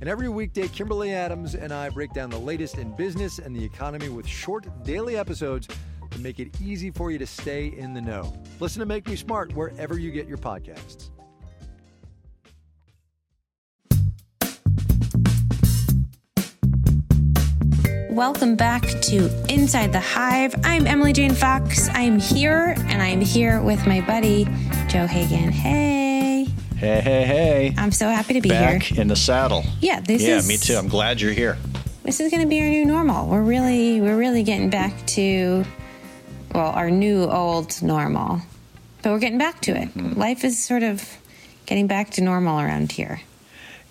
And every weekday, Kimberly Adams and I break down the latest in business and the economy with short daily episodes to make it easy for you to stay in the know. Listen to Make Me Smart wherever you get your podcasts. Welcome back to Inside the Hive. I'm Emily Jane Fox. I'm here, and I'm here with my buddy, Joe Hagan. Hey. Hey, hey, hey. I'm so happy to be Back here. in the saddle. Yeah, this yeah, is Yeah, me too. I'm glad you're here. This is going to be our new normal. We're really we're really getting back to well, our new old normal. But we're getting back to it. Mm-hmm. Life is sort of getting back to normal around here.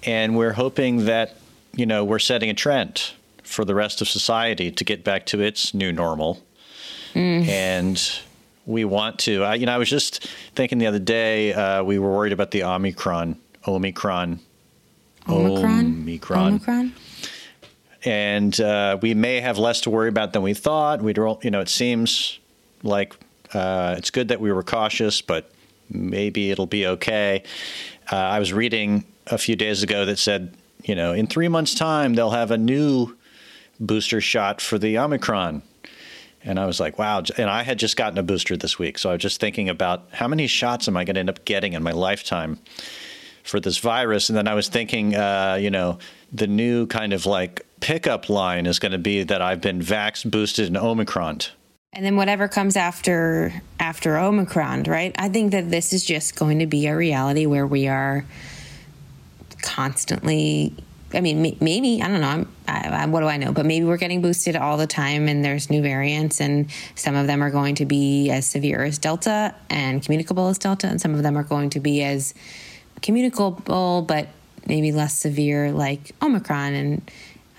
And we're hoping that, you know, we're setting a trend for the rest of society to get back to its new normal. Mm. And we want to. I, you know, I was just thinking the other day, uh, we were worried about the Omicron, Omicron, Omicron? Omicron. Omicron? and uh, we may have less to worry about than we thought. We, you know, it seems like uh, it's good that we were cautious, but maybe it'll be okay. Uh, I was reading a few days ago that said, you know, in three months' time they'll have a new booster shot for the Omicron. And I was like, wow. And I had just gotten a booster this week. So I was just thinking about how many shots am I going to end up getting in my lifetime for this virus? And then I was thinking, uh, you know, the new kind of like pickup line is going to be that I've been vax boosted in Omicron. And then whatever comes after after Omicron, right? I think that this is just going to be a reality where we are constantly I mean, maybe I don't know. I, I, what do I know? But maybe we're getting boosted all the time, and there's new variants, and some of them are going to be as severe as Delta and communicable as Delta, and some of them are going to be as communicable but maybe less severe, like Omicron. And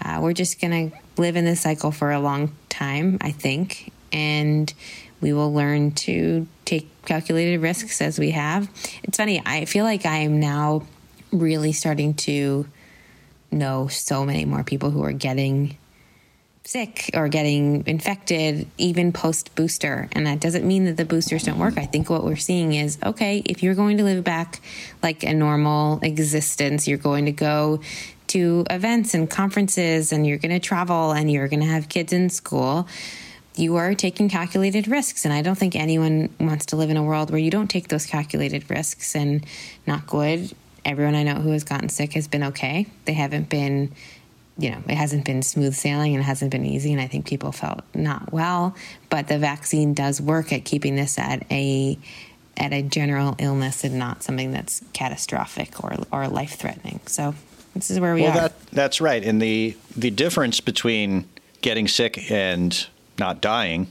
uh, we're just gonna live in this cycle for a long time, I think, and we will learn to take calculated risks as we have. It's funny. I feel like I am now really starting to know so many more people who are getting sick or getting infected even post booster and that doesn't mean that the boosters don't work. I think what we're seeing is okay if you're going to live back like a normal existence you're going to go to events and conferences and you're going to travel and you're going to have kids in school. You are taking calculated risks and i don't think anyone wants to live in a world where you don't take those calculated risks and not good everyone I know who has gotten sick has been okay. They haven't been, you know, it hasn't been smooth sailing and it hasn't been easy. And I think people felt not well. But the vaccine does work at keeping this at a at a general illness and not something that's catastrophic or or life threatening. So this is where we well, are. Well, that, that's right. And the the difference between getting sick and not dying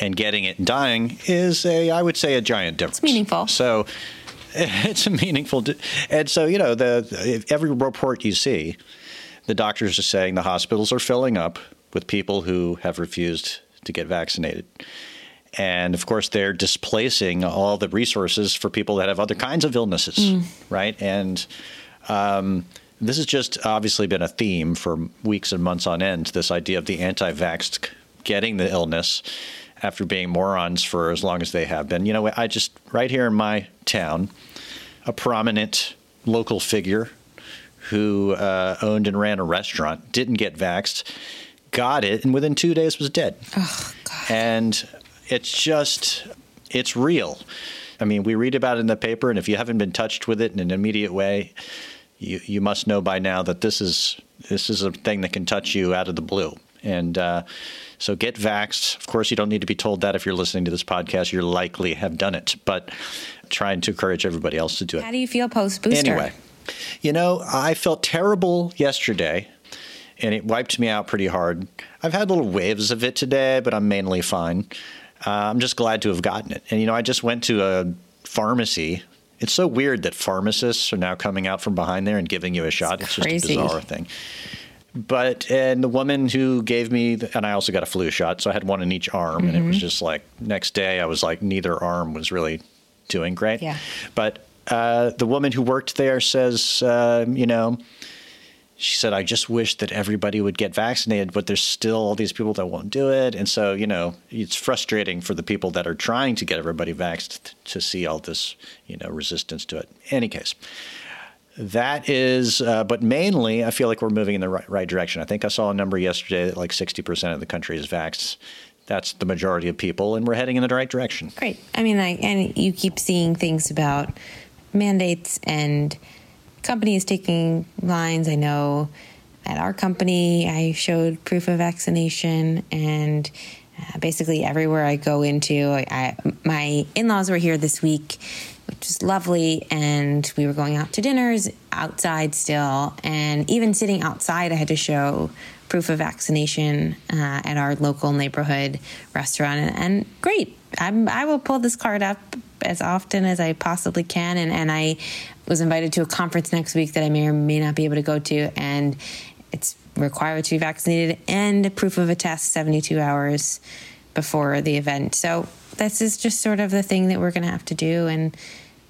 and getting it and dying is a I would say a giant difference. It's meaningful. So it's a meaningful, and so you know the every report you see, the doctors are saying the hospitals are filling up with people who have refused to get vaccinated. And of course, they're displacing all the resources for people that have other kinds of illnesses, mm. right? And um, this has just obviously been a theme for weeks and months on end this idea of the anti vaxxed getting the illness after being morons for as long as they have been. You know, I just, right here in my town, a prominent local figure who uh, owned and ran a restaurant didn't get vaxxed, got it, and within two days was dead. Oh, God. And it's just, it's real. I mean, we read about it in the paper, and if you haven't been touched with it in an immediate way, you, you must know by now that this is this is a thing that can touch you out of the blue. And uh, So get vaxxed. Of course, you don't need to be told that if you're listening to this podcast. You likely have done it, but trying to encourage everybody else to do it. How do you feel post booster? Anyway, you know, I felt terrible yesterday and it wiped me out pretty hard. I've had little waves of it today, but I'm mainly fine. Uh, I'm just glad to have gotten it. And, you know, I just went to a pharmacy. It's so weird that pharmacists are now coming out from behind there and giving you a shot. It's, it's just a bizarre thing. But, and the woman who gave me, the, and I also got a flu shot, so I had one in each arm. Mm-hmm. And it was mm-hmm. just like, next day, I was like, neither arm was really doing great. Yeah. But uh, the woman who worked there says, uh, you know, she said, I just wish that everybody would get vaccinated, but there's still all these people that won't do it. And so, you know, it's frustrating for the people that are trying to get everybody vaxxed to see all this, you know, resistance to it. Any case, that is, uh, but mainly, I feel like we're moving in the right, right, direction. I think I saw a number yesterday that like 60% of the country is vaxxed. That's the majority of people, and we're heading in the right direction. Great. I mean, I, and you keep seeing things about mandates and companies taking lines. I know at our company, I showed proof of vaccination, and uh, basically everywhere I go into, I, I, my in laws were here this week, is lovely, and we were going out to dinners outside still, and even sitting outside, I had to show proof of vaccination uh, at our local neighborhood restaurant, and, and great. I'm, I will pull this card up as often as I possibly can. And, and I was invited to a conference next week that I may or may not be able to go to. And it's required to be vaccinated and proof of a test 72 hours before the event. So this is just sort of the thing that we're going to have to do. And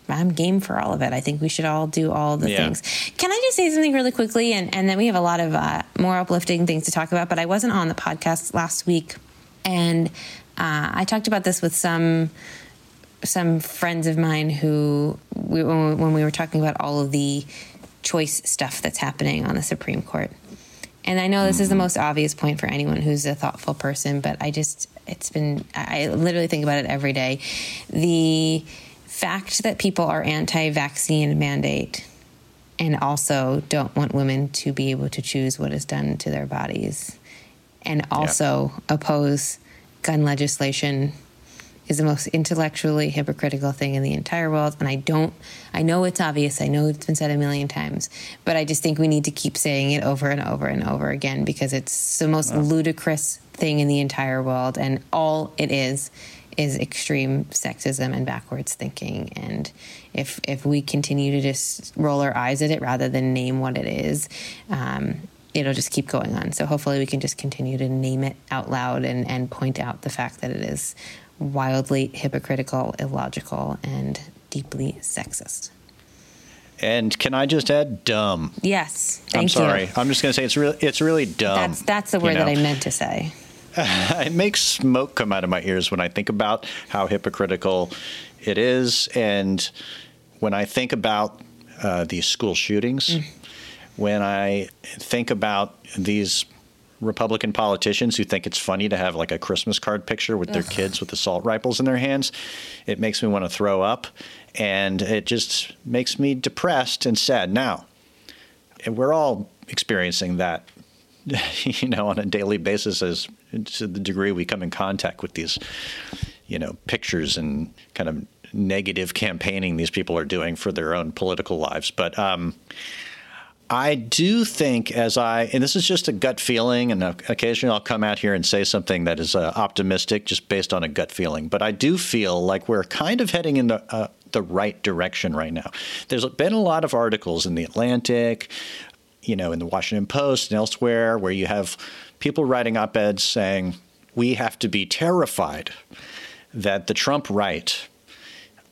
I'm game for all of it. I think we should all do all the yeah. things. Can I just say something really quickly? And, and then we have a lot of uh, more uplifting things to talk about. But I wasn't on the podcast last week. And uh, I talked about this with some some friends of mine who, we, when we were talking about all of the choice stuff that's happening on the Supreme Court. And I know this is the most obvious point for anyone who's a thoughtful person, but I just, it's been, I literally think about it every day. The fact that people are anti vaccine mandate and also don't want women to be able to choose what is done to their bodies and also yeah. oppose gun legislation is the most intellectually hypocritical thing in the entire world. And I don't, I know it's obvious. I know it's been said a million times, but I just think we need to keep saying it over and over and over again because it's the most ludicrous thing in the entire world. And all it is is extreme sexism and backwards thinking. And if, if we continue to just roll our eyes at it rather than name what it is, um, it'll just keep going on. So hopefully we can just continue to name it out loud and, and point out the fact that it is wildly hypocritical, illogical, and deeply sexist. And can I just add dumb? Yes. I'm sorry. You. I'm just going to say it's really it's really dumb. That's that's the word you know? that I meant to say. it makes smoke come out of my ears when I think about how hypocritical it is, and when I think about uh, these school shootings, mm. when I think about these Republican politicians who think it's funny to have like a Christmas card picture with their Ugh. kids with assault rifles in their hands. It makes me want to throw up, and it just makes me depressed and sad. Now, we're all experiencing that, you know, on a daily basis as to the degree we come in contact with these, you know, pictures and kind of negative campaigning these people are doing for their own political lives. But um, I do think, as I, and this is just a gut feeling, and occasionally I'll come out here and say something that is uh, optimistic just based on a gut feeling, but I do feel like we're kind of heading in the, uh, the right direction right now. There's been a lot of articles in The Atlantic, you know, in the Washington Post and elsewhere where you have people writing op eds saying, we have to be terrified that the Trump right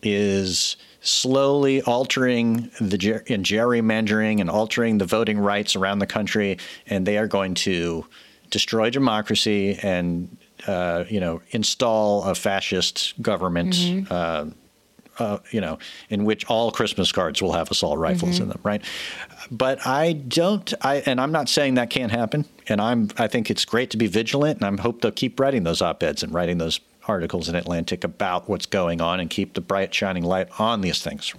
is slowly altering the and gerrymandering and altering the voting rights around the country, and they are going to destroy democracy and uh, you know install a fascist government. Mm-hmm. Uh, uh, you know, in which all Christmas cards will have assault rifles mm-hmm. in them, right? But I don't, I and I'm not saying that can't happen. And I'm, I think it's great to be vigilant, and I'm hope they'll keep writing those op eds and writing those articles in Atlantic about what's going on and keep the bright shining light on these things.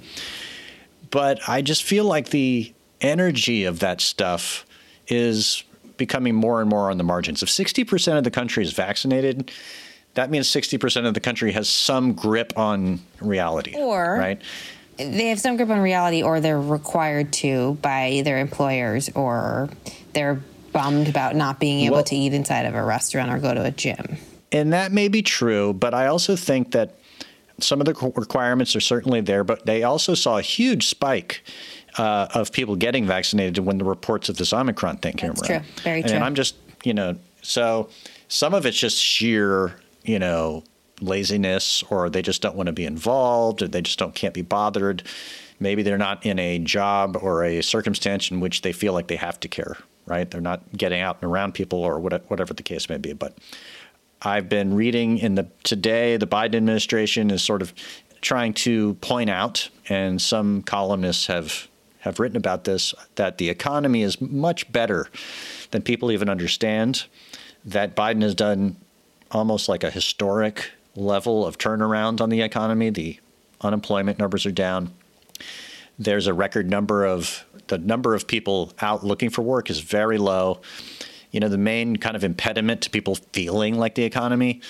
But I just feel like the energy of that stuff is becoming more and more on the margins. If 60% of the country is vaccinated, that means 60% of the country has some grip on reality. Or right? they have some grip on reality or they're required to by their employers or they're bummed about not being able Well- to eat inside of a restaurant or go to a gym. And that may be true, but I also think that some of the requirements are certainly there, but they also saw a huge spike uh, of people getting vaccinated when the reports of this Omicron thing came around. true. Very true. and. I'm just, you know, so some of it's just sheer, you know, laziness, or they just don't want to be involved, or they just don't can't be bothered. Maybe they're not in a job or a circumstance in which they feel like they have to care. Right? They're not getting out and around people, or whatever the case may be. But I've been reading in the today the Biden administration is sort of trying to point out, and some columnists have have written about this that the economy is much better than people even understand. That Biden has done almost like a historic level of turnaround on the economy. The unemployment numbers are down. There's a record number of the number of people out looking for work is very low. You know, the main kind of impediment to people feeling like the economy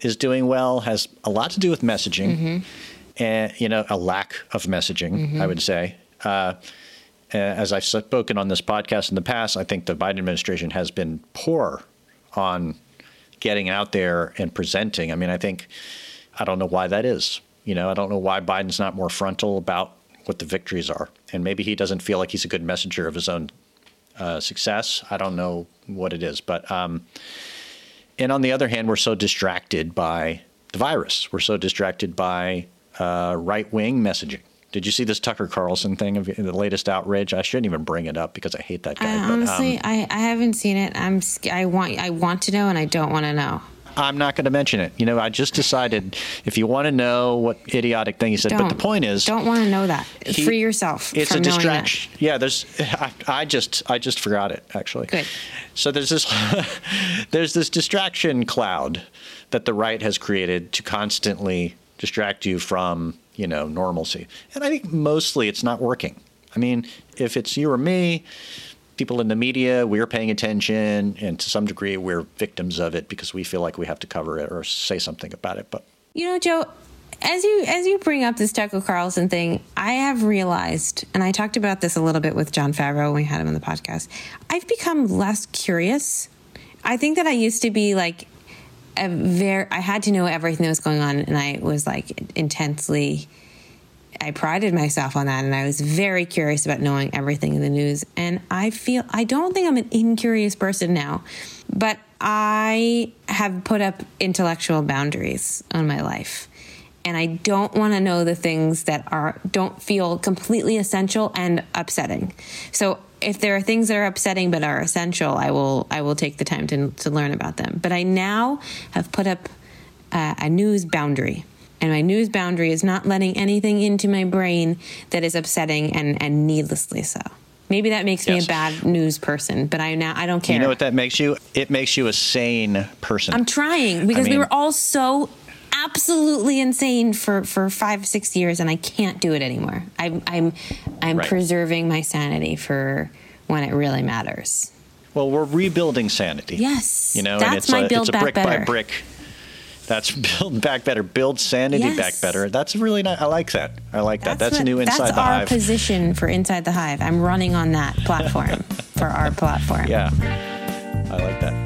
is doing well has a lot to do with messaging, and you know, a lack of messaging. I would say. Uh, as I've spoken on this podcast in the past, I think the Biden administration has been poor on getting out there and presenting. I mean, I think I don't know why that is. You know, I don't know why Biden's not more frontal about what the victories are, and maybe he doesn't feel like he's a good messenger of his own uh, success. I don't know what it is, but um, and on the other hand, we're so distracted by the virus. We're so distracted by uh, right wing messaging. Did you see this Tucker Carlson thing of the latest outrage? I shouldn't even bring it up because I hate that guy. I but, um, honestly, I, I haven't seen it. I'm I want I want to know and I don't want to know. I'm not going to mention it. You know, I just decided if you want to know what idiotic thing he said, Don't. but the point is, don't want to know that. he- Free yourself. It's a distraction. Yeah, there's. I, I just I just forgot it actually. Good. So there's this there's this distraction cloud that the right has created to constantly distract you from you know normalcy, and I think mostly it's not working. I mean, if it's you or me, people in the media, we're paying attention, and to some degree, we're victims of it because we feel like we have to cover it or say something about it. But You know, Joe, as you as you bring up this Tucker Carlson thing, I have realized, and I talked about this a little bit with Jon Favreau when we had him on the podcast. I've become less curious. I think that I used to be like very. I had to know everything that was going on, and I was like intensely. I prided myself on that, and I was very curious about knowing everything in the news. And I feel I don't think I'm an incurious person now, but I have put up intellectual boundaries on my life. And I don't want to know the things that are don't feel completely essential and upsetting. So if there are things that are upsetting but are essential, I will I will take the time to to learn about them. But I now have put up uh, a news boundary. And my news boundary is not letting anything into my brain that is upsetting and, and needlessly so. Maybe that makes me a bad news person, but I now I don't care. you know what that makes you? It makes you a sane person. I'm trying because we mean- were all so absolutely insane for for five six years, and I can't do it anymore. I'm I'm I'm Right. preserving my sanity for when it really matters. Well, we're rebuilding sanity. Yes, You know, that's and it's a, it's a brick better. by brick. That's build back better, build sanity Yes. back better. That's really nice. I like that. I like that. That's, what- a new inside That's the our hive. position for Inside the Hive. I'm running on that platform for our platform. Yeah, I like that.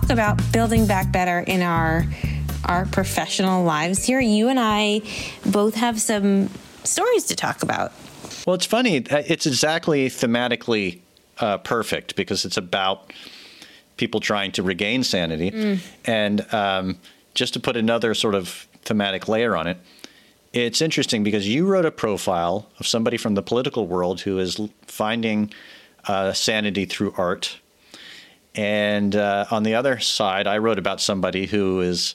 Talk about building back better in our our professional lives here. You and I both have some stories to talk about. Well, it's funny. Uh, it's exactly thematically uh, perfect because it's about people trying to regain sanity. Mm. And um, just to put another sort of thematic layer on it, it's interesting because you wrote a profile of somebody from the political world who is finding uh, sanity through art. And uh, on the other side, I wrote about somebody who is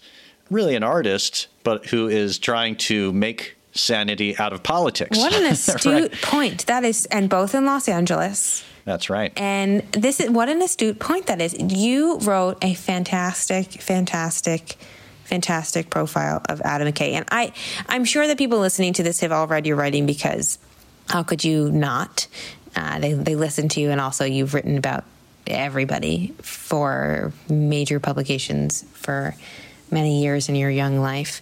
really an artist, but who is trying to make sanity out of politics. What an astute right? point that is, and both in Los Angeles. That's right. And this is what an astute point that is. You wrote a fantastic, fantastic, fantastic profile of Adam McKay, and I, I'm sure that people listening to this have all read your writing because how could you not? Uh, they they listen to you, and also you've written about everybody for major publications for many years in your young life.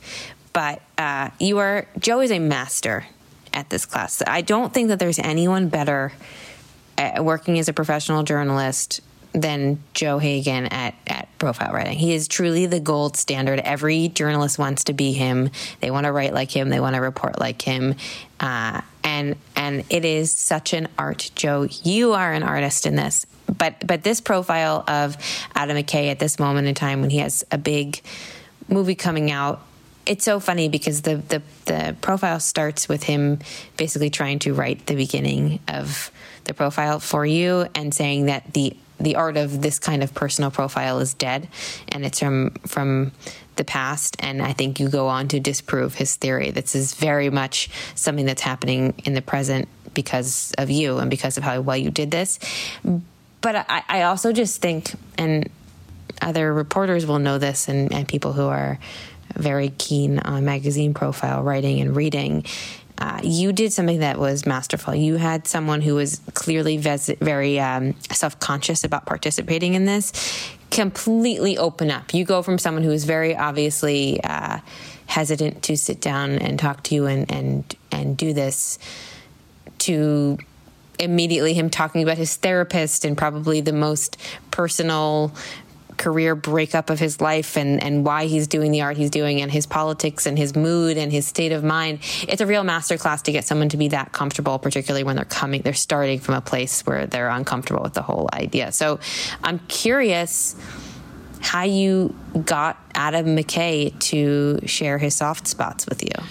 But uh, you are Joe is a master at this class. I don't think that there's anyone better working as a professional journalist than Joe Hagan at, at profile writing. He is truly the gold standard. Every journalist wants to be him. They want to write like him. They want to report like him. Uh, and and it is such an art, Joe. You are an artist in this. But but this profile of Adam McKay at this moment in time when he has a big movie coming out it's so funny because the, the, the profile starts with him basically trying to write the beginning of the profile for you and saying that the the art of this kind of personal profile is dead and it's from from the past. And i think you go on to disprove his theory. This is very much something that's happening in the present because of you and because of how well you did this but i, I also just think and other reporters will know this and, and people who are very keen on magazine profile writing and reading uh, you did something that was masterful. You had someone who was clearly ves- very um, self conscious about participating in this completely open up. You go from someone who is very obviously uh, hesitant to sit down and talk to you and, and, and do this to immediately him talking about his therapist and probably the most personal career breakup of his life and, and why he's doing the art he's doing and his politics and his mood and his state of mind. It's a real masterclass to get someone to be that comfortable, particularly when they're coming, they're starting from a place where they're uncomfortable with the whole idea. So I'm curious how you got Adam McKay to share his soft spots with you.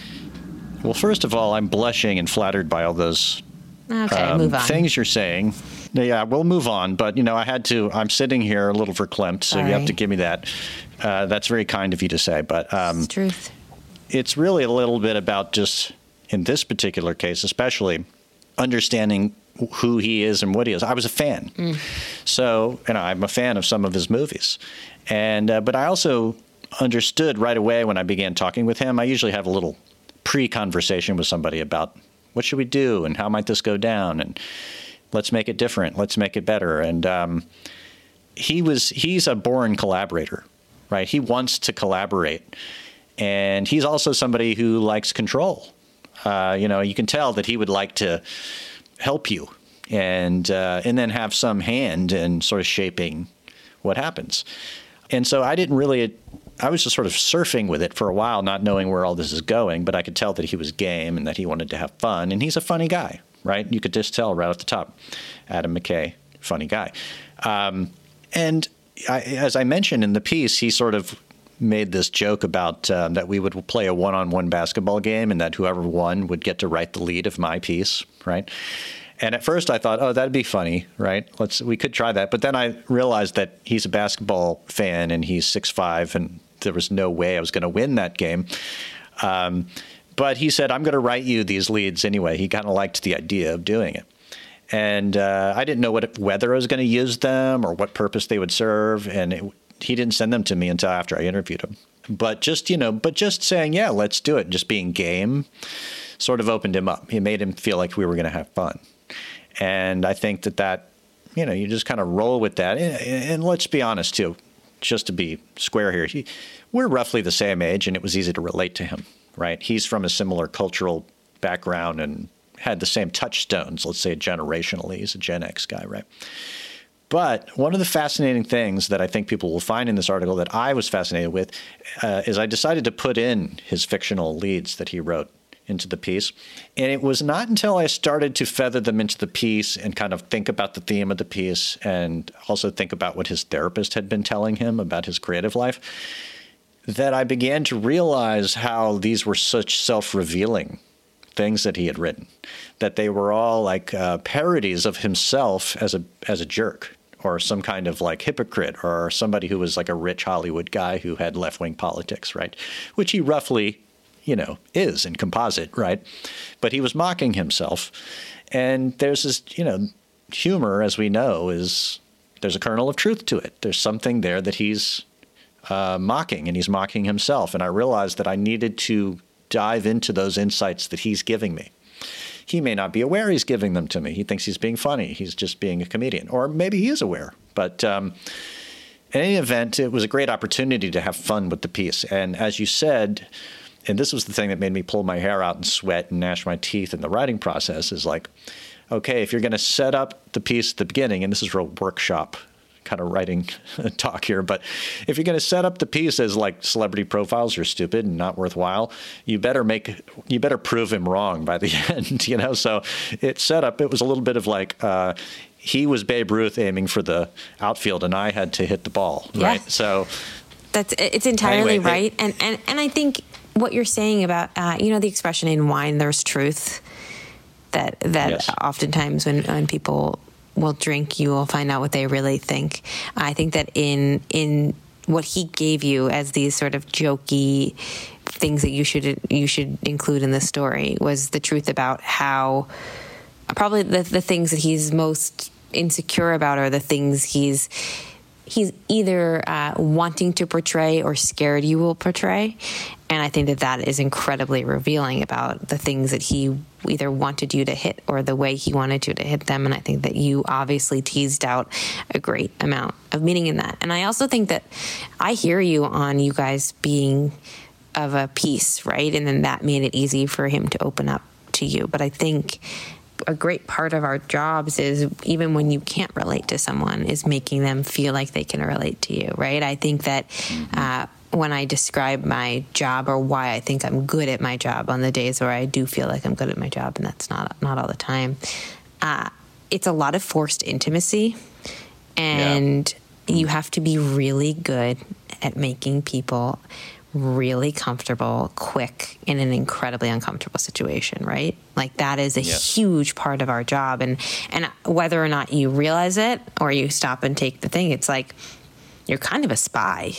Well, first of all, I'm blushing and flattered by all those okay, um, things you're saying. Yeah, we'll move on. But you know, I had to. I'm sitting here a little verklempt, so you have to give me that. Uh, that's very kind of you to say. But um, it's truth. It's really a little bit about just in this particular case, especially understanding who he is and what he is. I was a fan, mm. so and I'm a fan of some of his movies, and uh, but I also understood right away when I began talking with him. I usually have a little pre-conversation with somebody about what should we do? And how might this go down? And let's make it different. Let's make it better. And um, he was he's a born collaborator right? He wants to collaborate. And he's also somebody who likes control. Uh, you know you can tell that he would like to help you and uh, and then have some hand in sort of shaping what happens. And so I didn't really I was just sort of surfing with it for a while, not knowing where all this is going, but I could tell that he was game and that he wanted to have fun. And he's a funny guy, right? You could just tell right off the top. Adam McKay, funny guy. Um, and I, as I mentioned in the piece, he sort of made this joke about um, that we would play a one-on-one basketball game and that whoever won would get to write the lead of my piece, right? And at first I thought, oh, that'd be funny, right? Let's we could try that. But then I realized that he's a basketball fan and he's six five and there was no way I was going to win that game. Um, but he said, I'm going to write you these leads anyway. He kind of liked the idea of doing it. And uh, I didn't know what whether I was going to use them or what purpose they would serve. And it, he didn't send them to me until after I interviewed him. But just, you know, but just saying, yeah, let's do it, just being game sort of opened him up. He made him feel like we were going to have fun. And I think that that, you know, you just kind of roll with that. And, and let's be honest, too just to be square here, he, we're roughly the same age, and it was easy to relate to him, right? He's from a similar cultural background and had the same touchstones, let's say generationally. He's a Gen X guy, right? But one of the fascinating things that I think people will find in this article that I was fascinated with uh, is I decided to put in his fictional leads that he wrote into the piece. And it was not until I started to feather them into the piece and kind of think about the theme of the piece and also think about what his therapist had been telling him about his creative life that I began to realize how these were such self revealing things that he had written, that they were all like uh, parodies of himself as a as a jerk or some kind of like hypocrite or somebody who was like a rich Hollywood guy who had left wing politics, right? Which he roughly you know, is in composite, right? But he was mocking himself. And there's this, you know, humor, as we know, is there's a kernel of truth to it. There's something there that he's uh, mocking, and he's mocking himself. And I realized that I needed to dive into those insights that he's giving me. He may not be aware he's giving them to me. He thinks he's being funny. He's just being a comedian. Or maybe he is aware. But um, in any event, it was a great opportunity to have fun with the piece. And as you said, and this was the thing that made me pull my hair out and sweat and gnash my teeth in the writing process is like, okay, if you're going to set up the piece at the beginning, and this is real workshop kind of writing talk here, but if you're going to set up the piece as like celebrity profiles are stupid and not worthwhile, you better make you better prove him wrong by the end, you know. So it set up. It was a little bit of like. Uh, he was Babe Ruth aiming for the outfield, and I had to hit the ball, yeah. right? So that's it's entirely anyway, right, it, and and and I think what you're saying about uh, you know the expression in wine there's truth that that yes. oftentimes when when people will drink you will find out what they really think i think that in in what he gave you as these sort of jokey things that you should you should include in the story was the truth about how probably the, the things that he's most insecure about are the things he's he's either uh, wanting to portray or scared you will portray. And I think that that is incredibly revealing about the things that he either wanted you to hit or the way he wanted you to hit them. And I think that you obviously teased out a great amount of meaning in that. And I also think that I hear you on you guys being of a piece, right? And then that made it easy for him to open up to you. But I think a great part of our jobs is even when you can't relate to someone is making them feel like they can relate to you right i think that mm-hmm. uh, when i describe my job or why i think i'm good at my job on the days where i do feel like i'm good at my job and that's not not all the time uh, it's a lot of forced intimacy and yeah. you have to be really good at making people really comfortable quick in an incredibly uncomfortable situation right like that is a yes. huge part of our job and and whether or not you realize it or you stop and take the thing it's like you're kind of a spy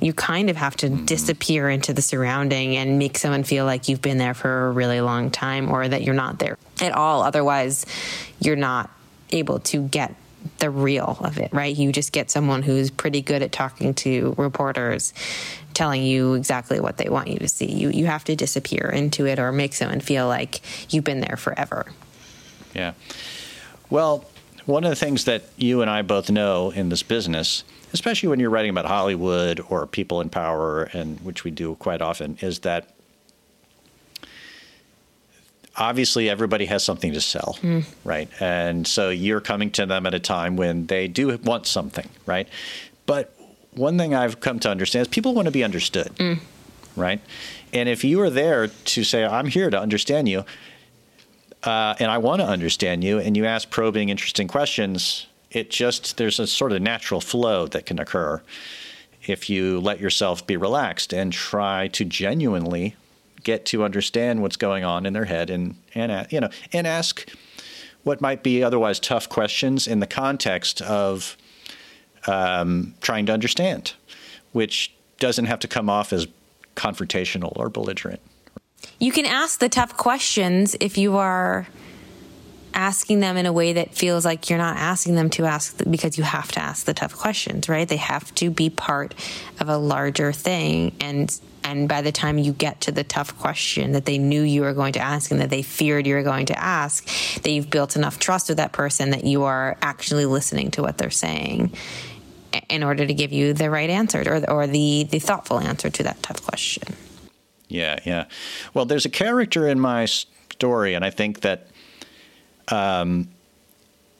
you kind of have to mm-hmm. disappear into the surrounding and make someone feel like you've been there for a really long time or that you're not there at all otherwise you're not able to get the real of it, right? You just get someone who's pretty good at talking to reporters, telling you exactly what they want you to see. You you have to disappear into it or make someone feel like you've been there forever. Yeah. Well, one of the things that you and I both know in this business, especially when you're writing about Hollywood or people in power, and which we do quite often, is that obviously everybody has something to sell, mm. right? And so you're coming to them at a time when they do want something, right? But one thing I've come to understand is people want to be understood, mm. right? And if you are there to say, I'm here to understand you, uh, and I want to understand you, and you ask probing, interesting questions, it just, there's a sort of natural flow that can occur if you let yourself be relaxed and try to genuinely get to understand what's going on in their head and and you know and ask what might be otherwise tough questions in the context of um, trying to understand, which doesn't have to come off as confrontational or belligerent. You can ask the tough questions if you are asking them in a way that feels like you're not asking them to ask because you have to ask the tough questions, right? They have to be part of a larger thing and and by the time you get to the tough question that they knew you were going to ask and that they feared you were going to ask, that you've built enough trust with that person that you are actually listening to what they're saying in order to give you the right answer or, or the, the thoughtful answer to that tough question. Yeah, yeah. Well, there's a character in my story, and I think that um,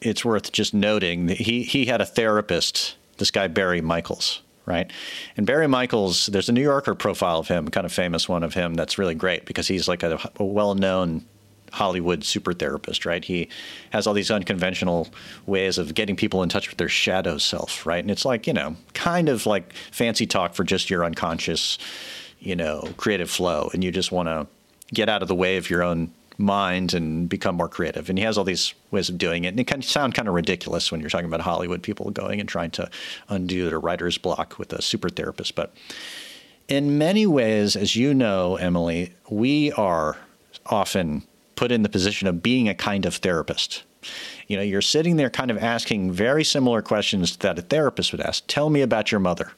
it's worth just noting that he he had a therapist, this guy Barry Michels, right? And Barry Michels, there's a New Yorker profile of him, kind of famous one of him that's really great because he's like a, a well-known Hollywood super therapist, right? He has all these unconventional ways of getting people in touch with their shadow self, right? And it's like, you know, kind of like fancy talk for just your unconscious, you know, creative flow. And you just want to get out of the way of your own mind and become more creative. And he has all these ways of doing it. And it can sound kind of ridiculous when you're talking about Hollywood people going and trying to undo their writer's block with a super therapist. But in many ways, as you know, Emily, we are often put in the position of being a kind of therapist. You know, you're sitting there kind of asking very similar questions that a therapist would ask. Tell me about your mother,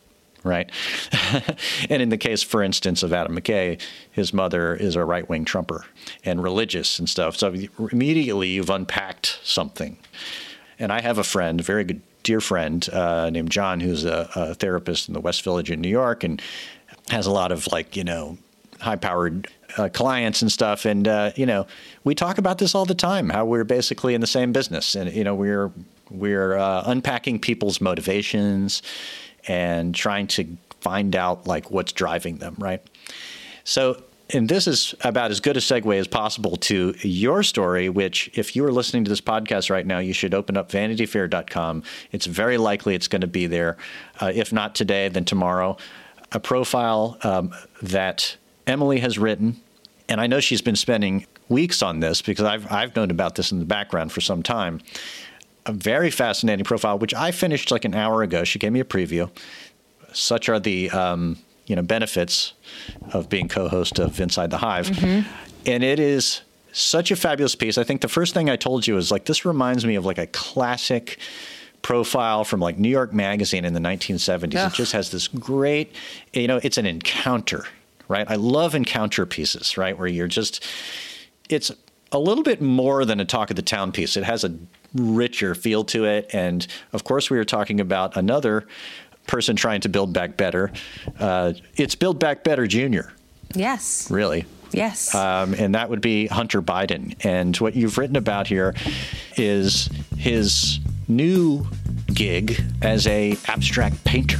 right? and in the case, for instance, of Adam McKay, his mother is a right wing Trumper and religious and stuff. So immediately you've unpacked something. And I have a friend, a very good dear friend uh, named John, who's a, a therapist in the West Village in New York and has a lot of like, you know, high powered uh, clients and stuff. And, uh, you know, we talk about this all the time, how we're basically in the same business. And, you know, we're, we're uh, unpacking people's motivations and trying to find out like what's driving them, right? So, and this is about as good a segue as possible to your story, which, if you are listening to this podcast right now, you should open up vanityfair.com. It's very likely it's going to be there. Uh, if not today, then tomorrow. A profile um, that Emily has written, and I know she's been spending weeks on this because I've, I've known about this in the background for some time. A very fascinating profile, which I finished like an hour ago. She gave me a preview. Such are the um, you know benefits of being co-host of Inside the Hive, mm-hmm. and it is such a fabulous piece. I think the first thing I told you is like this reminds me of like a classic profile from like New York Magazine in the 1970s. Ugh. It just has this great, you know, it's an encounter right? I love encounter pieces, right? Where you're just, it's a little bit more than a talk of the town piece. It has a richer feel to it. And of course, we were talking about another person trying to build back better. Uh, it's Build Back Better Junior. Yes. Really. Yes. Um, and that would be Hunter Biden. And what you've written about here is his new gig as a abstract painter.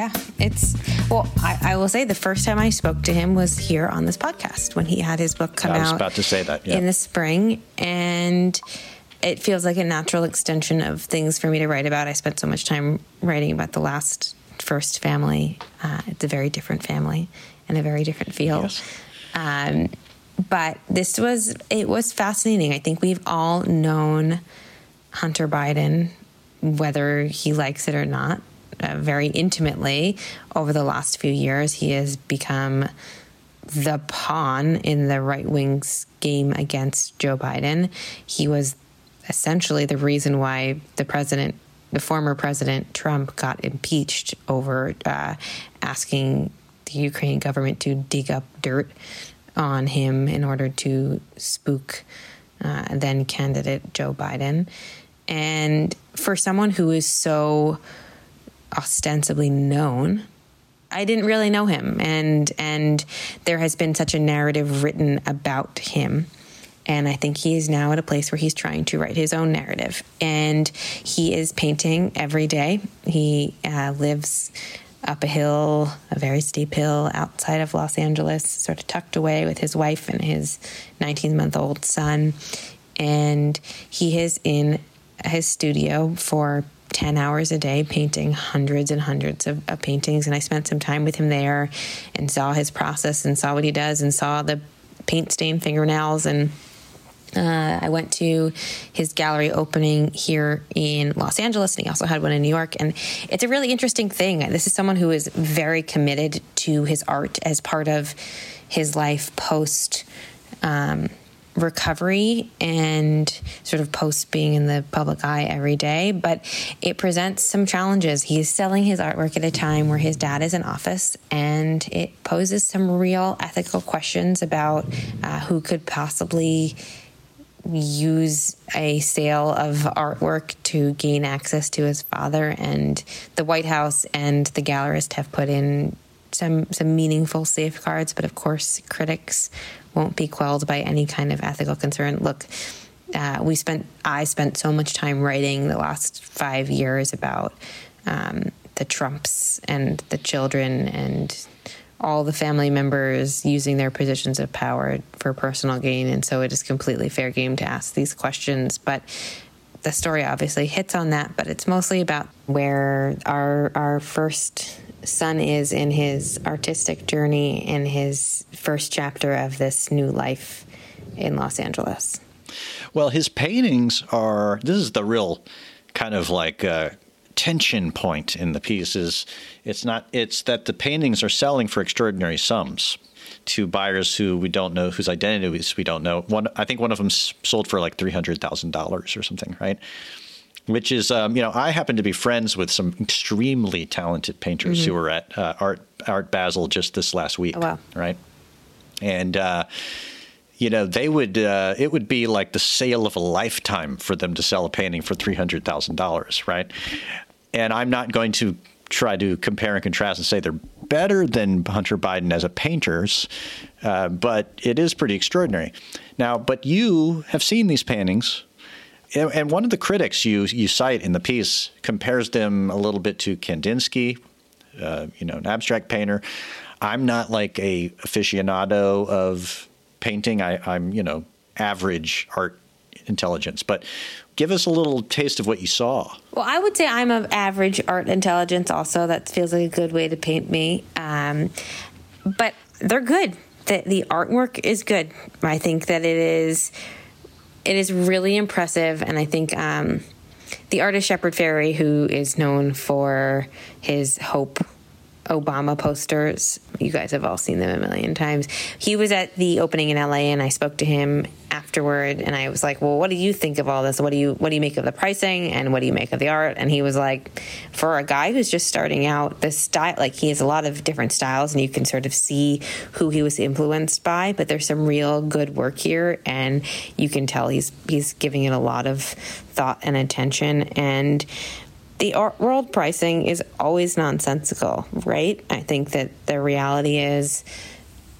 Yeah, it's well. I, I, will say the first time I spoke to him was here on this podcast when he had his book come out. I was about to say that yeah. in the spring, and it feels like a natural extension of things for me to write about. I spent so much time writing about the last first family. Uh, it's a very different family and a very different feel. Yes. Um, but this was it was fascinating. I think we've all known Hunter Biden, whether he likes it or not uh, very intimately over the last few years. He has become the pawn in the right wing's game against Joe Biden. He was essentially the reason why the president, the former president Trump, got impeached over uh, asking the Ukraine government to dig up dirt on him in order to spook uh, then candidate Joe Biden. And for someone who is so ostensibly known. I didn't really know him, and and there has been such a narrative written about him. And I think he is now at a place where he's trying to write his own narrative. And he is painting every day. He uh, lives up a hill, a very steep hill outside of Los Angeles, sort of tucked away with his wife and his 19 month old son. And he is in his studio for 10 hours a day painting hundreds and hundreds of, of, paintings. And I spent some time with him there and saw his process and saw what he does and saw the paint stained fingernails and uh, I went to his gallery opening here in Los Angeles, and he also had one in New York. And it's a really interesting thing. This is someone who is very committed to his art as part of his life post um, recovery and sort of post being in the public eye every day. But it presents some challenges. He's selling his artwork at a time where his dad is in office, and it poses some real ethical questions about uh, who could possibly use a sale of artwork to gain access to his father and the White House and the gallerist have put in some some meaningful safeguards but of course critics won't be quelled by any kind of ethical concern look uh, we spent I spent so much time writing the last five years about um, the Trumps and the children and all the family members using their positions of power for personal gain. And so it is completely fair game to ask these questions. But the story obviously hits on that, but it's mostly about where our our first son is in his artistic journey in his first chapter of this new life in Los Angeles. Well, his paintings are this is the real kind of like uh, tension point in the piece is it's not it's that the paintings are selling for extraordinary sums to buyers who we don't know whose identities we don't know. One I think one of them sold for like three hundred thousand dollars or something, right? Which is um, you know I happen to be friends with some extremely talented painters mm-hmm. who were at uh, Art Art Basel just this last week, oh, wow. right? And uh, you know, they would uh, it would be like the sale of a lifetime for them to sell a painting for three hundred thousand dollars, right? And I'm not going to try to compare and contrast and say they're better than Hunter Biden as a painters, uh, but it is pretty extraordinary. Now, but you have seen these paintings, and one of the critics you you cite in the piece compares them a little bit to Kandinsky, uh, you know, an abstract painter. I'm not like a aficionado of painting. I, I'm you know average art intelligence, but give us a little taste of what you saw. Well, I would say I'm of average art intelligence. Also, that feels like a good way to paint me. Um, but they're good. The, the artwork is good. I think that it is it is really impressive, and I think um, the artist Shepard Fairey, who is known for his hope Obama posters. You guys have all seen them a million times. He was at the opening in LA and I spoke to him afterward and I was like, "Well, what do you think of all this? What do you what do you make of the pricing and what do you make of the art?" And he was like, "For a guy who's just starting out, the style like he has a lot of different styles and you can sort of see who he was influenced by, but there's some real good work here and you can tell he's he's giving it a lot of thought and attention and the art world pricing is always nonsensical, right? I think that the reality is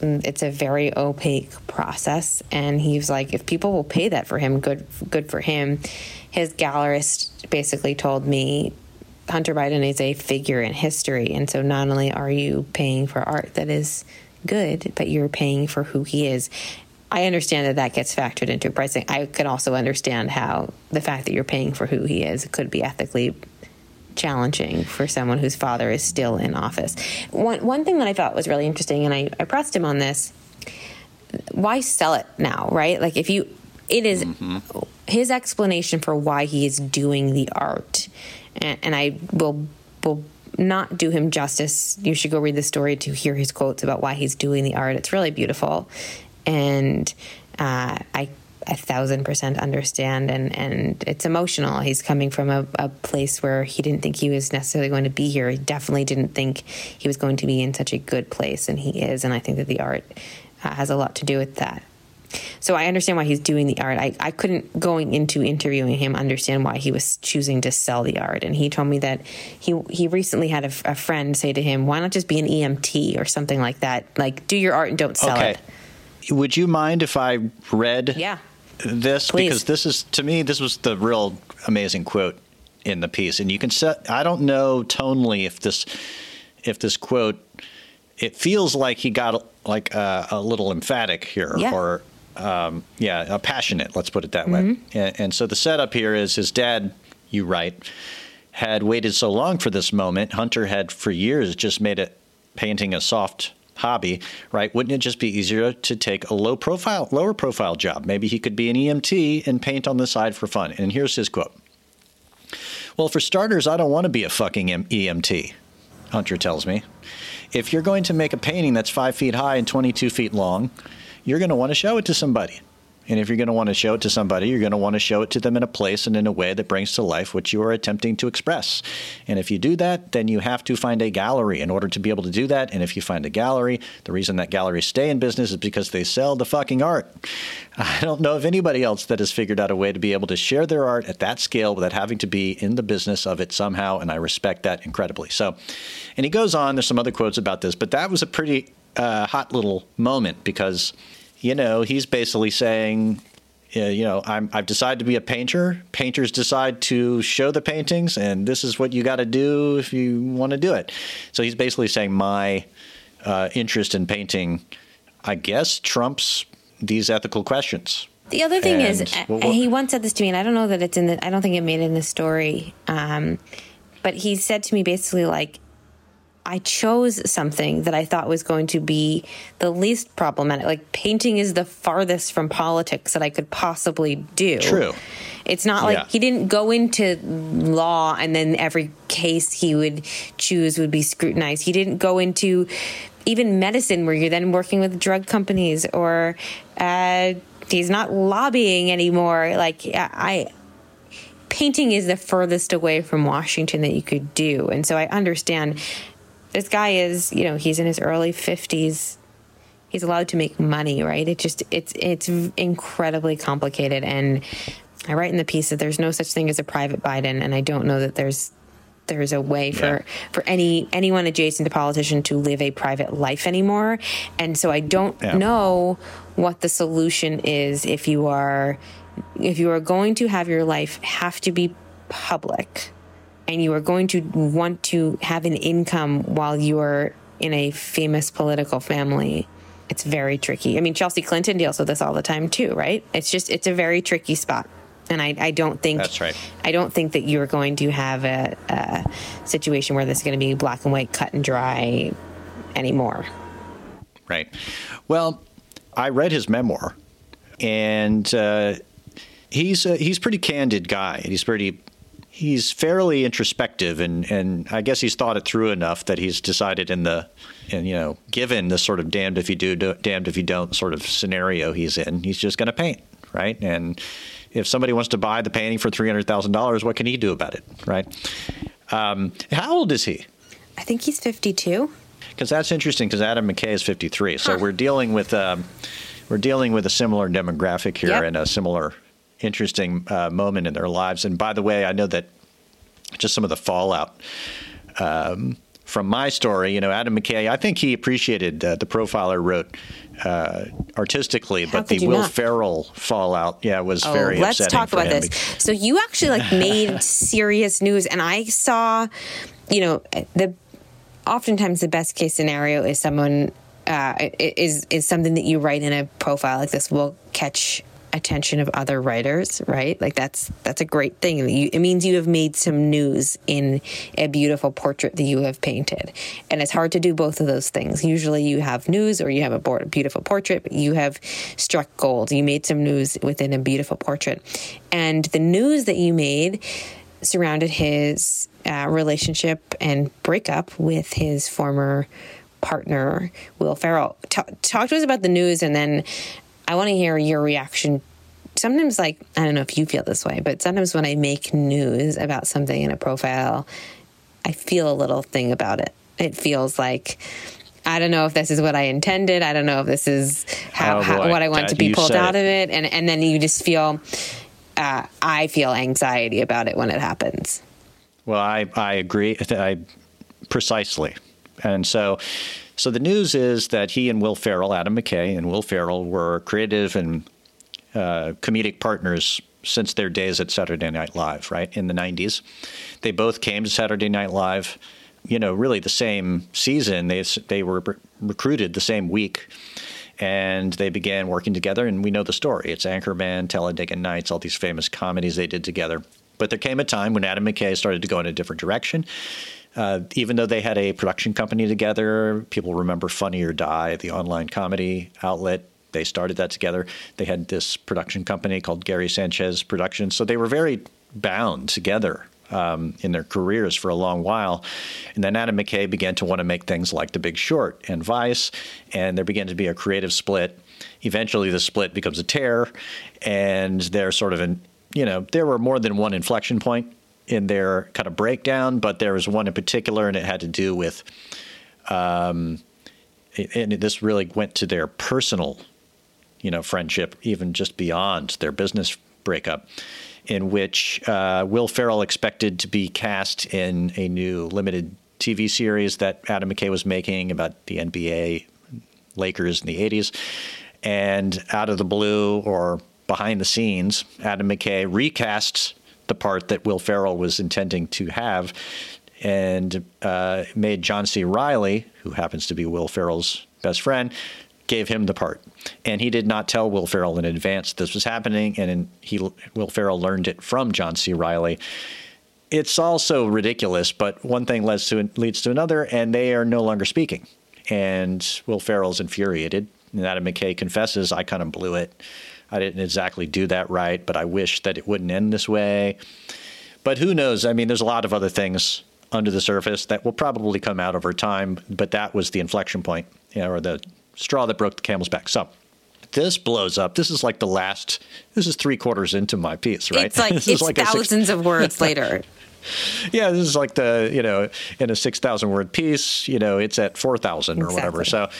mm, it's a very opaque process and he's like if people will pay that for him good good for him his gallerist basically told me hunter biden is a figure in history and so not only are you paying for art that is good but you're paying for who he is I understand that that gets factored into pricing. I can also understand how the fact that you're paying for who he is could be ethically challenging for someone whose father is still in office. One one thing that I thought was really interesting, and I, I pressed him on this. Why sell it now, right? Like if you, it is, mm-hmm. his explanation for why he is doing the art, and, and I will will not do him justice. You should go read the story to hear his quotes about why he's doing the art. It's really beautiful, and uh, I a thousand percent understand and and it's emotional. He's coming from a, a place where he didn't think he was necessarily going to be here. He definitely didn't think he was going to be in such a good place and he is and i think that the art uh, has a lot to do with that. So i understand why he's doing the art. I, I couldn't going into interviewing him understand why he was choosing to sell the art. And he told me that he he recently had a, a friend say to him why not just be an emt or something like that? Like do your art and don't sell okay. it. Would you mind if i read yeah this Please. because this is to me this was the real amazing quote in the piece, and you can set. I don't know tonally if this if this quote, it feels like he got like uh, a little emphatic here, Yeah. or um, yeah, passionate. Let's put it that way. And, and so the setup here is his dad. You write had waited so long for this moment. Hunter had for years just made it painting a soft hobby, right? Wouldn't it just be easier to take a low profile, lower profile job? Maybe he could be an EMT and paint on the side for fun. And here's his quote. Well, for starters, I don't want to be a fucking EMT, Hunter tells me. If you're going to make a painting that's five feet high and 22 feet long, you're going to want to show it to somebody. And if you're going to want to show it to somebody, you're going to want to show it to them in a place and in a way that brings to life what you are attempting to express. And if you do that, then you have to find a gallery in order to be able to do that. And if you find a gallery, the reason that galleries stay in business is because they sell the fucking art. I don't know of anybody else that has figured out a way to be able to share their art at that scale without having to be in the business of it somehow. And I respect that incredibly. So, and he goes on, there's some other quotes about this, but that was a pretty uh, hot little moment because you know, he's basically saying, uh, you know, I'm, I've decided to be a painter. Painters decide to show the paintings, and this is what you got to do if you want to do it. So he's basically saying my uh, interest in painting, I guess, trumps these ethical questions. The other thing is, And uh, what- what- he once said this to me, and I don't know that it's in the. I don't think it made it in the story. Um, but he said to me basically like, I chose something that I thought was going to be the least problematic. Like painting is the farthest from politics that I could possibly do. True. It's not like Yeah. he didn't go into law and then every case he would choose would be scrutinized. He didn't go into even medicine where you're then working with drug companies or uh, he's not lobbying anymore. Like I, painting is the furthest away from Washington that you could do. And so I understand this guy is, you know, he's in his early 50s. He's allowed to make money, right? It just it's it's incredibly complicated and I write in the piece that there's no such thing as a private Biden and I don't know that there's there's a way for Yeah. for any anyone adjacent to politician to live a private life anymore. And so I don't Yeah. know what the solution is if you are if you are going to have your life have to be public and you are going to want to have an income while you are in a famous political family it's very tricky i mean chelsea clinton deals with this all the time too right it's just it's a very tricky spot and I, I don't think That's right. I don't think that you're going to have a, a situation where this is going to be black and white, cut and dry anymore. Right. Well, I read his memoir, and uh, he's a, he's a pretty candid guy. He's pretty he's fairly introspective, and, and I guess he's thought it through enough that he's decided in the and you know given the sort of damned if you do, do damned if you don't sort of scenario he's in, he's just going to paint, right? And if somebody wants to buy the painting for three hundred thousand dollars, what can he do about it, right? Um, how old is he? I think he's 52. Because that's interesting. Because Adam McKay is 53, so we're dealing with um, we're dealing with a similar demographic here Yep. and a similar interesting uh, moment in their lives. And by the way, I know that just some of the fallout um, from my story. You know, Adam McKay. I think he appreciated uh, the profiler wrote uh, artistically, but the Will not? Ferrell fallout, yeah, was Oh, very let's talk for about him. this. So you actually like made serious news, and I saw, you know, the oftentimes the best case scenario is someone uh, is is something that you write in a profile like this will catch attention of other writers, right? Like that's that's a great thing. You, it means you have made some news in a beautiful portrait that you have painted, and it's hard to do both of those things. Usually, you have news or you have a beautiful portrait, but you have struck gold. You made some news within a beautiful portrait, and the news that you made surrounded his uh, relationship and breakup with his former partner, Will Ferrell. Ta- talk to us about the news, and then I want to hear your reaction. Sometimes, like, I don't know if you feel this way, but sometimes when I make news about something in a profile, I feel a little thing about it. It feels like, I don't know if this is what I intended. I don't know if this is how, Oh, how what I want That- to be pulled out it. of it, and and then you just feel. Uh, I feel anxiety about it when it happens. Well, I, I agree. I, precisely. And so, so the news is that he and Will Ferrell, Adam McKay and Will Ferrell, were creative and uh, comedic partners since their days at Saturday Night Live, right in the '90s. They both came to Saturday Night Live you know, really the same season. They they were recruited the same week, and they began working together. And we know the story. It's Anchorman, Talladega Nights, all these famous comedies they did together. But there came a time when Adam McKay started to go in a different direction. Uh, even though they had a production company together, people remember Funny or Die, the online comedy outlet. They started that together. They had this production company called Gary Sanchez Productions. So they were very bound together um, in their careers for a long while. And then Adam McKay began to want to make things like The Big Short and Vice, and there began to be a creative split. Eventually, the split becomes a tear, and they're sort of in, you know, there were more than one inflection point in their kind of breakdown, but there was one in particular, and it had to do with, um, and this really went to their personal, you know, friendship, even just beyond their business breakup in which uh, Will Ferrell expected to be cast in a new limited TV series that Adam McKay was making about the NBA Lakers in the 80s. And out of the blue or behind the scenes, Adam McKay recasts the part that Will Ferrell was intending to have and uh, made John C. Reilly, who happens to be Will Ferrell's best friend, gave him the part. And he did not tell Will Ferrell in advance this was happening, and he Will Ferrell learned it from John C. Reilly. It's also ridiculous, but one thing leads to leads to another, and they are no longer speaking. And Will Ferrell's infuriated. And Adam McKay confesses, "I kind of blew it. I didn't exactly do that right, but I wish that it wouldn't end this way." But who knows? I mean, there's a lot of other things under the surface that will probably come out over time. But that was the inflection point, you know, or the straw that broke the camel's back. So this blows up. This is like the last. This is three quarters into my piece, right? It's like it's like thousands six, of words later. yeah, this is like the you know in a six thousand word piece. You know, it's at four thousand exactly. or whatever. So,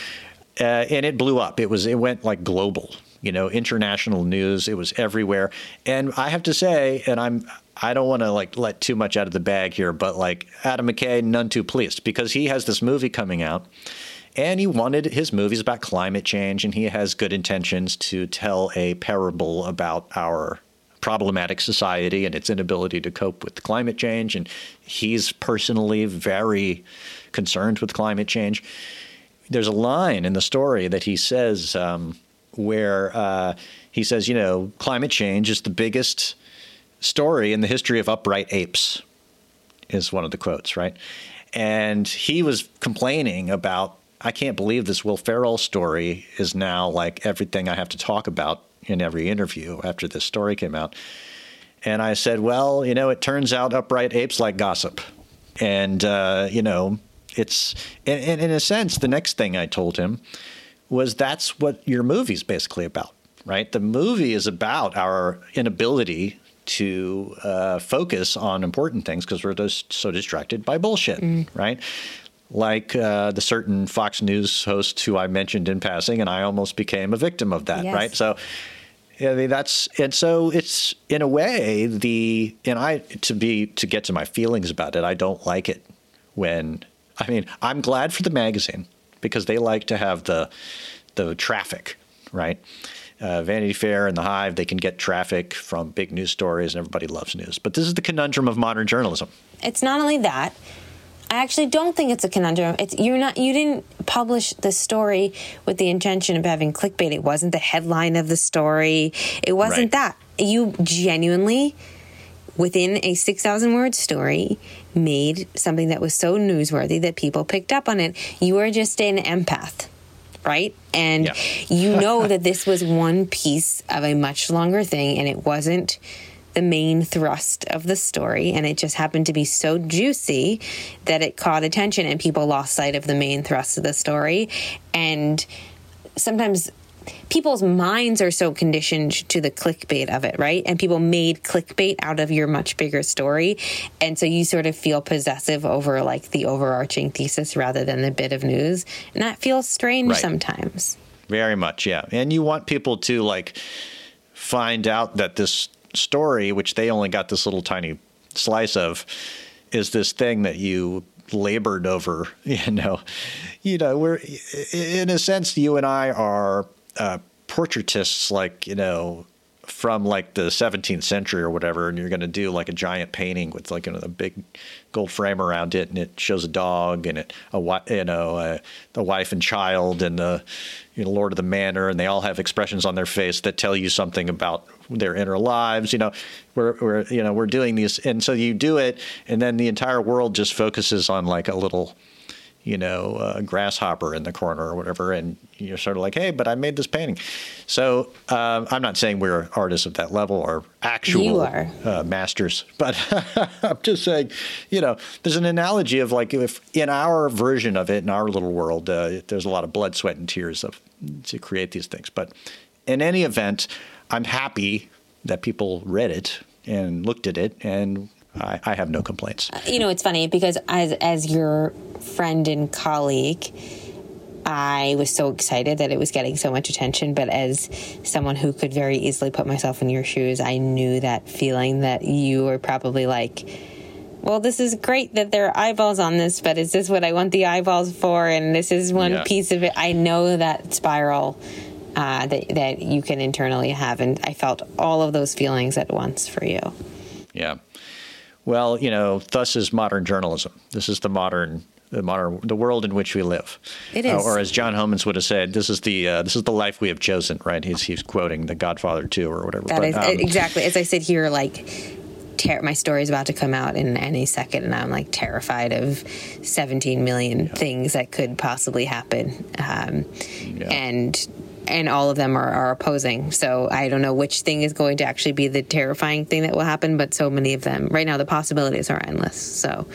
uh, and it blew up. It was it went like global. You know, international news. It was everywhere. And I have to say, and I'm I don't want to like let too much out of the bag here, but like Adam McKay, none too pleased because he has this movie coming out and he wanted his movies about climate change, and he has good intentions to tell a parable about our problematic society and its inability to cope with climate change. And he's personally very concerned with climate change. There's a line in the story that he says um, where uh, he says, you know, climate change is the biggest story in the history of upright apes, is one of the quotes, right? And he was complaining about I can't believe this Will Ferrell story is now like everything I have to talk about in every interview after this story came out. And I said, well, you know, it turns out upright apes like gossip. And, uh, you know, it's, in, in a sense, the next thing I told him was that's what your movie's basically about, right? The movie is about our inability to uh, focus on important things because we're just so distracted by bullshit, mm. right? like uh, the certain Fox News host who I mentioned in passing, and I almost became a victim of that, yes. right? So, I mean, that's and so it's in a way the and I to be to get to my feelings about it, I don't like it when I mean I'm glad for the magazine because they like to have the the traffic, right? Uh, Vanity Fair and The Hive, they can get traffic from big news stories, and everybody loves news. But this is the conundrum of modern journalism. It's not only that I actually don't think it's a conundrum. It's you're not you didn't publish the story with the intention of having clickbait. It wasn't the headline of the story. It wasn't right. that. You genuinely within a 6,000 word story made something that was so newsworthy that people picked up on it. You are just an empath right? And yeah. you know that this was one piece of a much longer thing and it wasn't the main thrust of the story, and it just happened to be so juicy that it caught attention and people lost sight of the main thrust of the story. And sometimes people's minds are so conditioned to the clickbait of it, right? And people made clickbait out of your much bigger story. And so you sort of feel possessive over like the overarching thesis rather than the bit of news. And that feels strange right. sometimes. Very much, yeah. And you want people to like find out that this story, which they only got this little tiny slice of, is this thing that you labored over. You know, you know, we're in a sense, you and I are uh, portraitists, like you know, from like the 17th century or whatever, and you're going to do like a giant painting with like you know, a big gold frame around it, and it shows a dog and it, a you know, a, wife and child and the you know, Lord of the Manor, and they all have expressions on their face that tell you something about their inner lives. You know, we're, we're you know we're doing these, and so you do it, and then the entire world just focuses on like a little you know, a grasshopper in the corner or whatever, and you're sort of like, hey, but I made this painting. So uh, I'm not saying we're artists of that level or actual. Uh, masters, but I'm just saying, you know, there's an analogy of like if in our version of it, in our little world, uh, there's a lot of blood, sweat, and tears of to create these things. But in any event, I'm happy that people read it and looked at it and. I, I have no complaints. You know, it's funny because as as your friend and colleague, I was so excited that it was getting so much attention. But as someone who could very easily put myself in your shoes, I knew that feeling that you were probably like, well, this is great that there are eyeballs on this, but is this what I want the eyeballs for? And this is one Yeah. piece of it. I know that spiral uh, that that you can internally have, and I felt all of those feelings at once for you. Yeah. Well, you know, thus is modern journalism. This is the modern, the modern, the world in which we live. It Uh, or as John Homans would have said, this is the uh, this is the life we have chosen. Right? He's he's quoting The Godfather two or whatever. That But, is um, exactly as I sit here, like ter- my story is about to come out in any second, and I'm like terrified of 17 million things that could possibly happen, um, and and all of them are, are opposing. So I don't know which thing is going to actually be the terrifying thing that will happen, but so many of them right now. The possibilities are endless. So.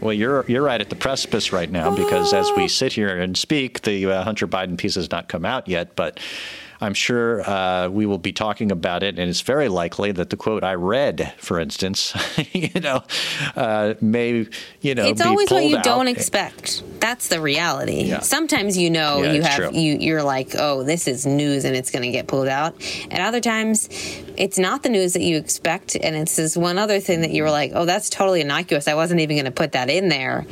Well, you're you're right at the precipice right now because as we sit here and speak, the uh, Hunter Biden piece has not come out yet, but. I'm sure uh, we will be talking about it, and it's very likely that the quote I read, for instance, you know, uh, may you know it's always what you out. don't expect. That's the reality. Yeah. Sometimes you know Yeah, you have true. you you're like, oh, this is news and it's going to get pulled out. And other times, it's not the news that you expect, and it's this one other thing that you were like, oh, that's totally innocuous. I wasn't even going to put that in there.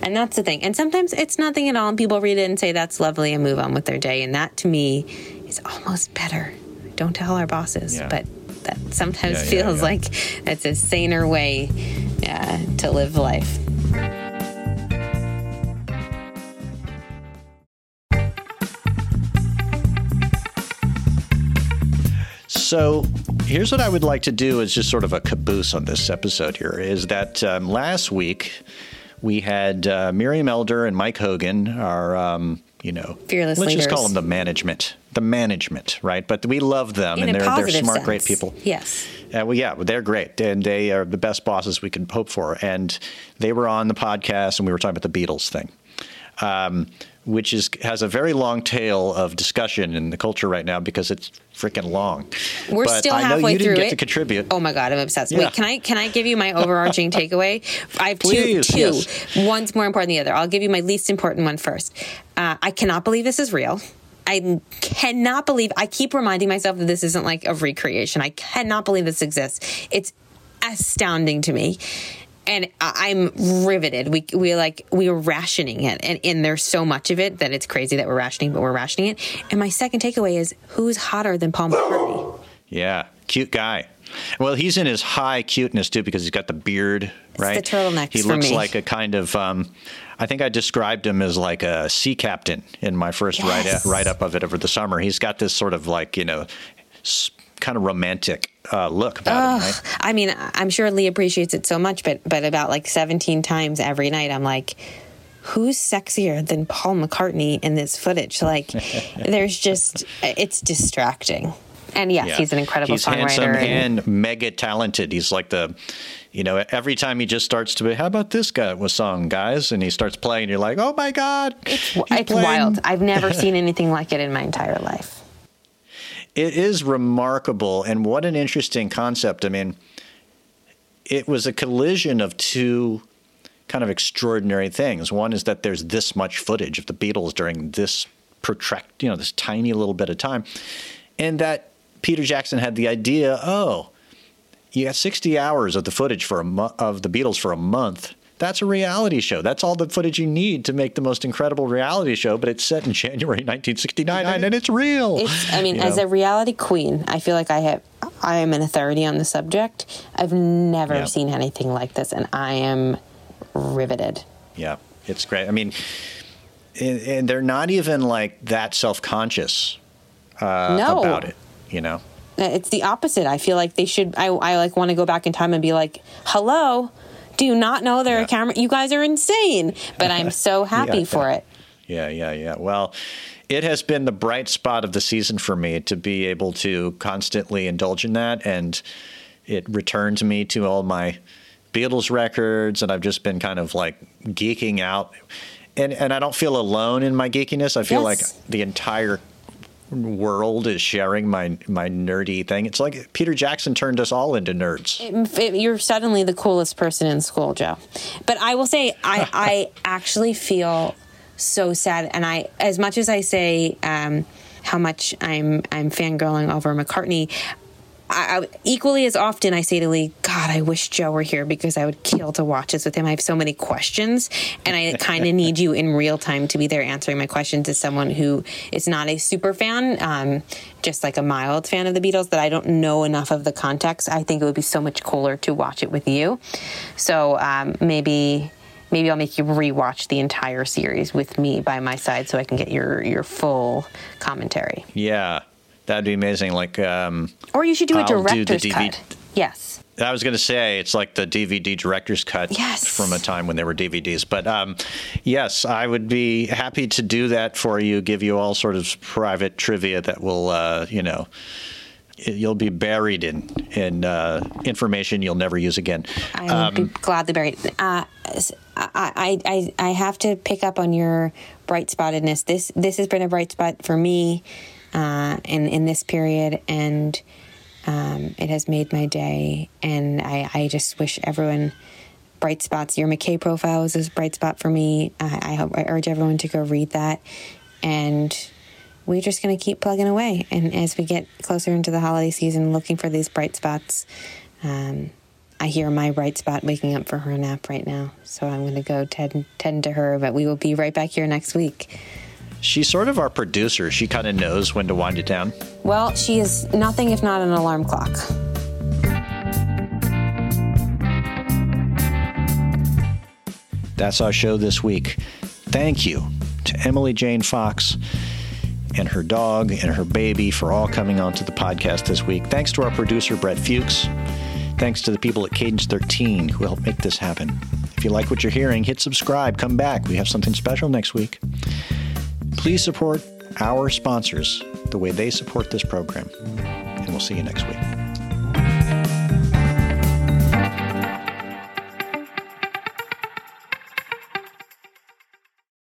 And that's the thing. And sometimes it's nothing at all, and people read it and say that's lovely and move on with their day. And that to me is almost better. Don't tell our bosses, Yeah. but that sometimes Yeah, yeah, feels yeah. like it's a saner way uh, to live life. So here's what I would like to do is just sort of a caboose on this episode here is that um, last week we had uh, Miriam Elder and Mike Hogan, our, um, you know, Fearless let's just call them the management, the management, right? But we love them In and they're, they're smart, sense. great people. Yes. Uh, well, yeah, they're great, and they are the best bosses we can hope for. And they were on the podcast, and we were talking about the Beatles thing, um, which is has a very long tail of discussion in the culture right now because it's freaking long. We're but still I know halfway you didn't through get it. to contribute. Oh my god, I'm obsessed. Yeah. Wait, can I can I give you my overarching takeaway? I have two. Please, two. yes. One's more important than the other. I'll give you my least important one first. Uh, I cannot believe this is real. I cannot believe. I keep reminding myself that this isn't like a recreation. I cannot believe this exists. It's astounding to me. And I'm riveted. We we like we are rationing it, and, and there's so much of it that it's crazy that we're rationing, but we're rationing it. And my second takeaway is who's hotter than Paul McCartney? Yeah, cute guy. Well, he's in his high cuteness too because he's got the beard, right? the turtlenecks He for looks me. like a kind of. Um, I think I described him as like a sea captain in my first write Yes. write up of it over the summer. He's got this sort of like you know, kind of romantic uh, look about him, Ugh. right? I mean, I'm sure Lee appreciates it so much, but but about like 17 times every night, I'm like, who's sexier than Paul McCartney in this footage? Like, there's just it's distracting. And yes, Yeah. he's an incredible he's songwriter. handsome and- and mega talented. He's like the, you know, every time he just starts to be, how about this guy with song, guys? And he starts playing, you're like, oh my God. It's, it's wild. I've never seen anything like it in my entire life. It is remarkable. And what an interesting concept. I mean, it was a collision of two kind of extraordinary things. One is that there's this much footage of the Beatles during this protract, you know, this tiny little bit of time. And that Peter Jackson had the idea, oh, you got 60 hours of the footage for a mo- of the Beatles for a month. that's a reality show. That's all the footage you need to make the most incredible reality show. But it's set in January 1969, and it's real. It's, I mean, You as know? a reality queen, I feel like I have, I am an authority on the subject. I've never Yeah. seen anything like this, and I am riveted. Yeah, it's great. I mean, and, and they're not even like that self conscious uh, No. about it. You know. Uh, It's the opposite. I feel like they should. I, I like want to go back in time and be like, "Hello, do you not know there are camera? You guys are insane." But I'm so happy Yeah. for it. Yeah, yeah, yeah. Well, it has been the bright spot of the season for me to be able to constantly indulge in that, and it returned me to all my Beatles records, and I've just been kind of like geeking out, and and I don't feel alone in my geekiness. I feel Yes. like the entire world is sharing my my nerdy thing. It's like Peter Jackson turned us all into nerds. It- it- you're suddenly the coolest person in school, Joe. But I will say, I, I actually feel so sad, and I, as much as I say um, how much I'm I'm fangirling over McCartney. I, I, equally as often, I say to Lee, God, I wish Joe were here because I would kill to watch this with him. I have so many questions, and I kind of need you in real time to be there answering my questions as someone who is not a super fan, um, just like a mild fan of the Beatles, that I don't know enough of the context. I think it would be so much cooler to watch it with you. So um, maybe. Maybe I'll make you rewatch the entire series with me by my side, so I can get your your full commentary. Yeah, that'd be amazing. Like, um, Or you should do a I'll do director's DVD cut. Yes. I was going to say it's like the DVD director's cut Yes. from a time when there were DVDs. But um, yes, I would be happy to do that for you. Give you all sort of private trivia that will, uh, you know, you'll be buried in in uh, information you'll never use again. I would Um, be gladly buried. Uh, I have to pick up on your bright spottedness. This this has been a bright spot for me uh, in in this period, and um, it has made my day. And I, I just wish everyone bright spots. Your McKay profile is a bright spot for me. I, I hope I urge everyone to go read that, and we're just going to keep plugging away. And as we get closer into the holiday season, looking for these bright spots. Um, I hear my bright spot waking up for her nap right now, so I'm going to go tend, tend to her. But we will be right back here next week. She's sort of our producer. She kind of knows when to wind it down. Well, she is nothing if not an alarm clock. That's our show this week. Thank you to Emily Jane Fox and her dog and her baby for all coming onto the podcast this week. Thanks to our producer, Brett Fuchs. Thanks to the people at Cadence 13 who helped make this happen. If you like what you're hearing, hit subscribe, come back. We have something special next week. Please support our sponsors the way they support this program. And we'll see you next week.